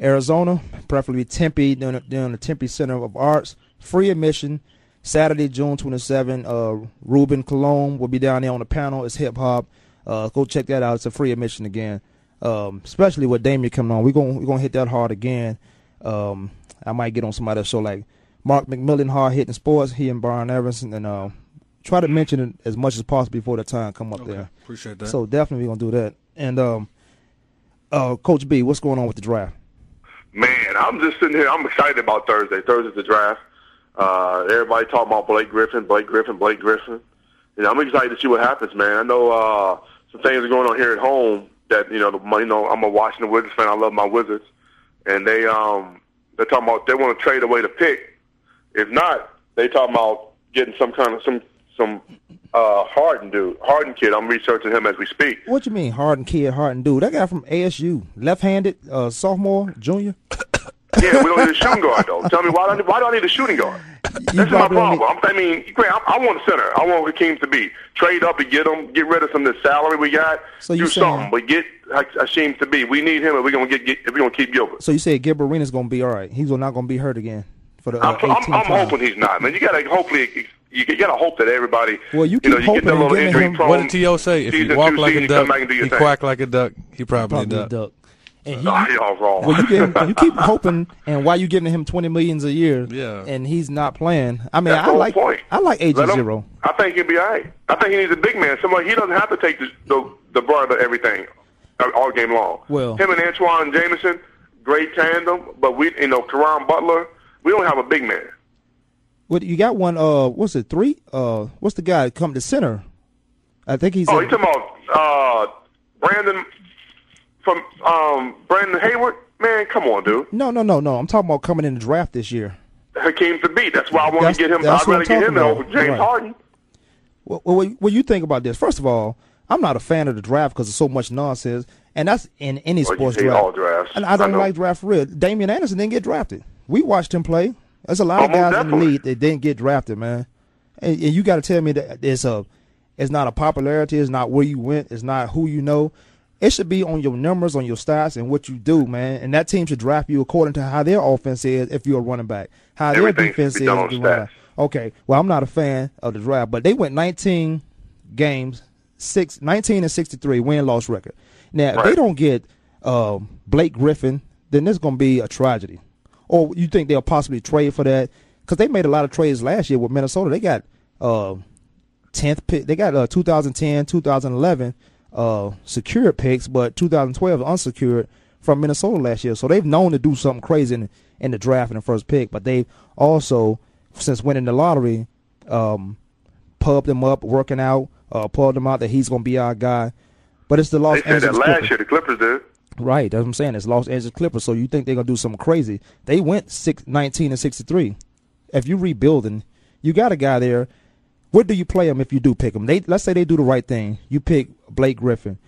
Arizona, preferably Tempe, down the, down the Tempe Center of Arts. Free admission. Saturday, June 27. Uh, Ruben Cologne will be down there on the panel. It's hip hop. Uh, go check that out. It's a free admission again. Um, especially with Damien coming on, we're gonna we're gonna hit that hard again. Um, I might get on somebody else show like Mark McMillan, hard hitting sports. He and Brian Evans, and uh, try to mention it as much as possible before the time come up Okay, there. appreciate that. So definitely we're gonna do that. And um, uh, Coach B, what's going on with the draft? Man, I'm just sitting here. I'm excited about Thursday. Thursday's the draft. Uh, everybody talking about Blake Griffin, Blake Griffin, Blake Griffin. You know, I'm excited to see what happens, man. I know uh, some things are going on here at home that you know. The, you know, I'm a Washington Wizards fan. I love my Wizards, and they um they're talking about they want to trade away the pick. If not, they talking about getting some kind of some some uh Harden dude, Harden kid. I'm researching him as we speak. What you mean, Harden kid, Harden dude? That guy from ASU, left-handed, uh, sophomore, junior. (laughs) Yeah, we don't need a shooting guard though. Tell me why do I, why do I need a shooting guard? That's my probably don't problem. I'm, I mean, Grant, I, I want a center. I want Hasheem Thabeet trade up and get him, get rid of some of the salary we got. So do you saying- something, but get Ha- Hasheem Thabeet. We need him, and we're gonna get, get we're gonna keep Gilbert. So you said Gilbert Arenas gonna be all right? He's not gonna be hurt again for the uh, I'm, I'm, I'm hoping he's not. Man, you gotta hopefully you, you gotta hope that everybody. Well, you know, keep you get that hoping and little injury him- prone. What did T.O. say? If season you walk like a duck, back and he thing. quack like a duck, he probably, Probably a duck. duck. And he, Ah, y'all wrong. well, you you keep (laughs) hoping, and why you giving him twenty millions a year? Yeah. and he's not playing. I mean, That's I like point. I like AG him, zero. I think he'll be all right. I think he needs a big man. Somebody he doesn't have to take the the, the brunt of everything all game long. Well- him and Antawn Jamison, great tandem. But we, you know, Caron Butler, we don't have a big man. What you got? One? Uh, what's it? Three? Uh, what's the guy come to center? I think he's. oh, a- you talking about uh, Brendan from um, Brendan Haywood? Man, come on, dude. no, no, no, no. I'm talking about coming in the draft this year. Hasheem Thabeet. That's why I want That's- to get him. I'd rather get him over. James Right. Harden. Well, well, what you think about this? First of all, I'm not a fan of the draft because there's so much nonsense, and that's in any Well, sports draft. all drafts. And I don't I like draft for real. Damien Anderson didn't get drafted. We watched him play. There's a lot Oh, of guys in the definitely. league that didn't get drafted, man. And, and you got to tell me that it's a, it's not a popularity. It's not where you went. It's not who you know. It should be on your numbers, on your stats, and what you do, man. And that team should draft you according to how their offense is if you're a running back, how their Everything should defense is if you're running back. Okay, well, I'm not a fan of the draft, but they went 19 games, six, 19 and 63 win loss record. Now, if they don't get um, Blake Griffin, then there's going to be a tragedy. Or you think they'll possibly trade for that? Because they made a lot of trades last year with Minnesota. They got uh, 10th pick. They got uh, 2010, 2011 uh, secured picks, but 2012 unsecured from Minnesota last year. So they've known to do something crazy in, in the draft in the first pick, but they've also, since winning the lottery, um, pubbed them up, working out, uh, pulled them out that he's going to be our guy. But it's the Los They said that Angeles last Clippers. year. The Clippers did. Right, that's what I'm saying. It's Los Angeles Clippers. So you think they're gonna do something crazy? They went six, 19 and 63. If you're rebuilding, you got a guy there. Where do you play him if you do pick him? They let's say they do the right thing. You pick Blake Griffin.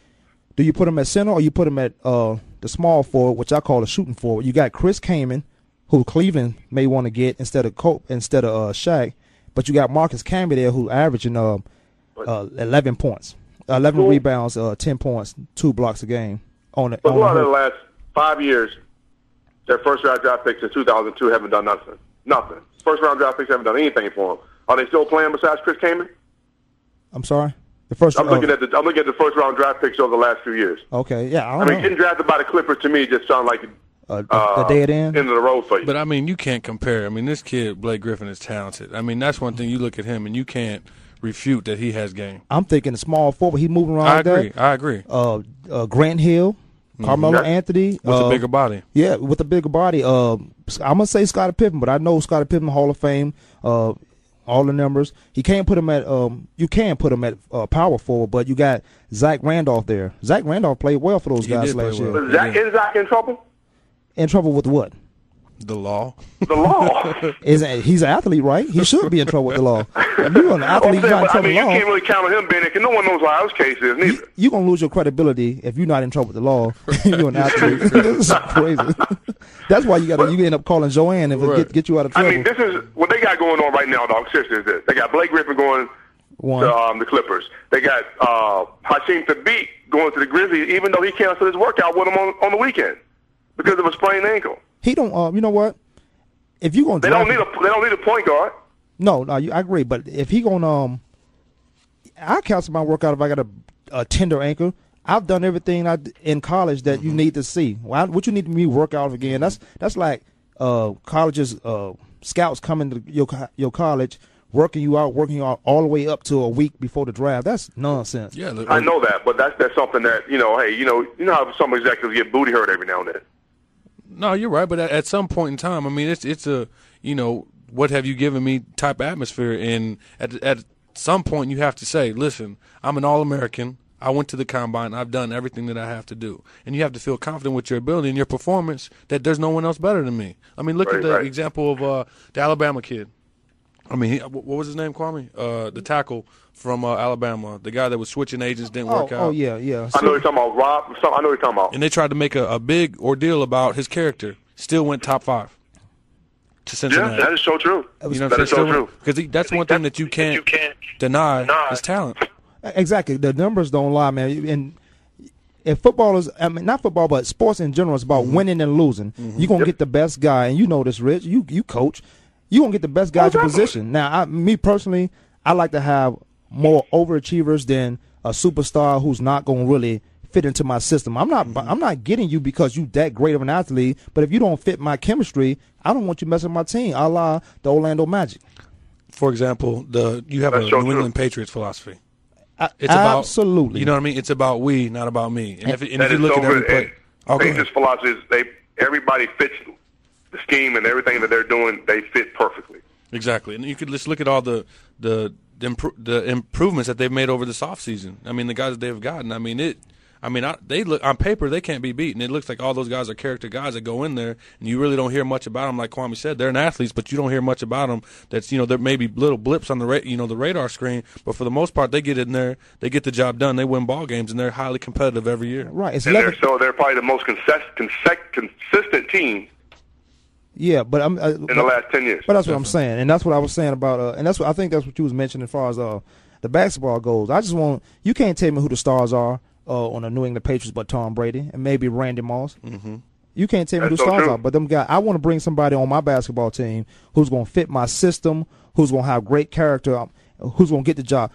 Do you put him at center or you put him at uh, the small forward, which I call a shooting forward? You got Chris Kaman, who Cleveland may want to get instead of Cope instead of uh, Shaq, but you got Marcus Camby there who averaging uh, uh, 11 points, 11 Who- rebounds, uh, 10 points, two blocks a game on the. But on who the of the last five years, their first round draft picks in 2002 haven't done nothing? Nothing. First round draft picks haven't done anything for them. Are they still playing besides Chris Kaman? I'm sorry. The first. I'm uh, looking at the I'm looking at the first round draft picks over the last few years. Okay, yeah, I I don't mean, know. getting drafted by the Clippers to me just sounds like a, uh, the dead end. end of the road for you. But I mean, you can't compare. I mean, this kid Blake Griffin is talented. I mean, that's one thing you look at him and you can't refute that he has game. I'm thinking a small forward. He moving around. I like agree. That. I agree. Uh, uh, Grant Hill, Carmelo Yeah. Anthony With a uh, bigger body. Yeah, with a bigger body. Uh, I'm gonna say Scottie Pippen, but I know Scottie Pippen Hall of Fame. Uh, all the numbers. He can't put him at. Um, you can put him at uh, power forward, but you got Zach Randolph there. Zach Randolph played well for those He guys last well. year. Is Zach, is Zach in trouble? In trouble with what? The law. The law. (laughs) Isn't he's an athlete, right? He should be in trouble with the law. You're an (laughs) athlete, I'm you're not in saying, but, I mean, with you the law. can't really count on him being it because no one knows what his case is neither. You're gonna lose your credibility if you're not in trouble with the law. (laughs) you're an athlete. this is crazy. That's why you got to you end up calling Joanne if it get get you out of I trouble. mean, this is what they got going on right now, dog. Seriously, is this. They got Blake Griffin going One. to um, the Clippers. They got uh, Hasheem Thabeet going to the Grizzlies, even though he canceled his workout with them on, on the weekend because of a sprained ankle. He don't. Uh, you know what? If you gonna They draft don't need a they don't need a point guard. No, no, you, I agree. But if he gonna, um, I cancel my workout if I got a, a tender ankle. I've done everything I d- in college that Mm-hmm. you need to see. Why, what you need me work out again? That's that's like uh, colleges, uh, scouts coming to your your college, working you out, working you out all the way up to a week before the draft. That's nonsense. Yeah, I know that, but that's that's something that you know. Hey, you know, you know how some executives get booty hurt every now and then. No, you're right. But at, at some point in time, I mean, it's it's a you know what have you given me type atmosphere, and at at some point you have to say, listen, I'm an All American. I went to the combine. I've done everything that I have to do, and you have to feel confident with your ability and your performance that there's no one else better than me. I mean, look Right, at the right. example of uh, the Alabama kid. I mean, he, what was his name, Kwamie? Uh, the tackle from uh, Alabama, the guy that was switching agents, didn't Oh, work out. oh yeah, yeah. I know you're talking about Rob. Some, I know you're talking about. And they tried to make a, a big ordeal about his character. Still went top five to Cincinnati. Yeah, that is so true. You know that what I'm is so true. Because that's one thing that you can't, deny is talent. Exactly. The numbers don't lie, man. And if football is, I mean, not football, but sports in general is about winning and losing. You're gonna get the best guy, and you know this, Rich. You you coach. You gonna get the best guy at your position. Now, I, me personally, I like to have more overachievers than a superstar who's not gonna really fit into my system. I'm not. Mm-hmm. I'm not getting you because you that great of an athlete. But if you don't fit my chemistry, I don't want you messing with my team. A la the Orlando Magic. For example, the you have That's a so New true. England Patriots philosophy. A- It's about absolutely. You know what I mean? It's about we, not about me. And if, and if you look so at every play, And go ahead. Patriots' philosophy is they everybody fits the scheme and everything that they're doing. They fit perfectly. Exactly, and you could just look at all the the the, impro- the improvements that they've made over this offseason. I mean, the guys that they've gotten. I mean, it. I mean, I, they look on paper they can't be beaten. It looks like all those guys are character guys that go in there, and you really don't hear much about them. Like Kwamie said, they're an athletes, but you don't hear much about them. That's you know there may be little blips on the ra- you know the radar screen, but for the most part, they get in there, they get the job done, they win ball games, and they're highly competitive every year. Right. It's and 11 they're so they're probably the most consist, consec, consistent team Yeah, but I'm uh, in the last ten years. But that's what I'm saying, and that's what I was saying about, uh, and that's what I think that's what you was mentioning as far as uh, the basketball goes. I just want you can't tell me who the stars are uh, on the New England Patriots, but Tom Brady and maybe Randy Moss. Mm-hmm. You can't tell me who the so stars true. are, but them guys. I want to bring somebody on my basketball team who's going to fit my system, who's going to have great character, um, who's going to get the job.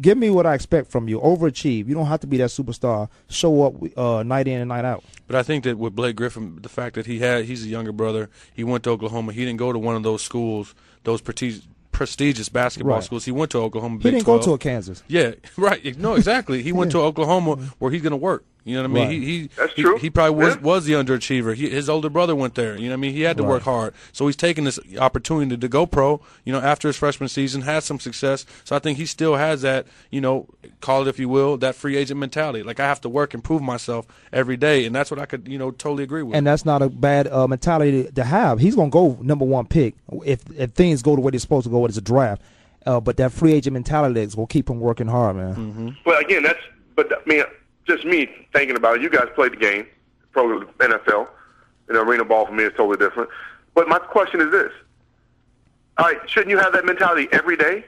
Give me what I expect from you. Overachieve. You don't have to be that superstar. Show up uh, night in and night out. But I think that with Blake Griffin, the fact that he had he's a younger brother, he went to Oklahoma. He didn't go to one of those schools, those prestigious prestigious basketball Right. schools. He went to Oklahoma. He Big didn't go to a Kansas. Yeah, (laughs) right. No, exactly. He went (laughs) to Oklahoma where he's going to work. You know what I mean? Right. He, he That's true. He probably was Yeah. was the underachiever. He, his older brother went there. You know what I mean? He had to work hard. So he's taking this opportunity to go pro. You know, after his freshman season, had some success. So I think he still has that. You know, call it if you will, that free agent mentality. Like I have to work and prove myself every day, and that's what I could you know totally agree with. and that's not a bad uh, mentality to, to have. He's gonna go number one pick if if things go the way they're supposed to go. It's a draft, uh, but that free agent mentality is gonna keep him working hard, man. Mm-hmm. But again, that's but I mean, just me thinking about it. You guys played the game, pro NFL. Know, arena ball for me is totally different. But my question is this: All right, shouldn't you have that mentality every day?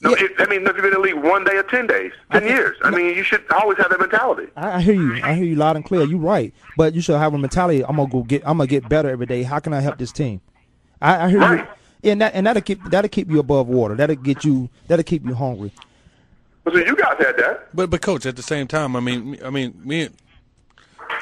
No, it, I mean, if you've been in the league one day or ten days, ten years, I mean, you should always have that mentality. I, I hear you. I hear you loud and clear. You're right, but you should have a mentality. I'm gonna go get. I'm gonna get better every day. How can I help this team? I, I hear you. And that and that'll keep that'll keep you above water. That'll get you. That'll keep you hungry. So you guys had that. But but coach, at the same time, I mean, I mean, me,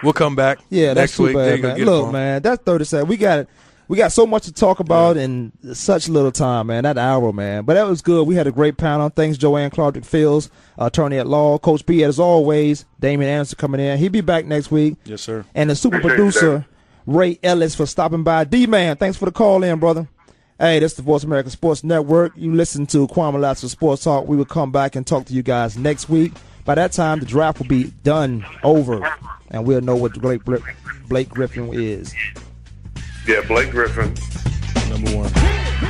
we'll come back. Yeah, that's next too week. Bad, man. Look, man, that's thirty seven. We got it. we got so much to talk about in such little time, man. That hour, man. But that was good. We had a great panel. Thanks, Joanne Clark Fields, attorney at law, Coach B, as always. Damien Anderson coming in. He'll be back next week. Yes, sir. And the super Appreciate producer that. Ray Ellis for stopping by. D man, thanks for the call in, brother. Hey, this is the Voice America Sports Network. You listen to Kwamie Lassiter Sports Talk. We will come back and talk to you guys next week. By that time, the draft will be done, over, and we'll know what Blake, Blake Griffin is. Yeah, Blake Griffin. Number one.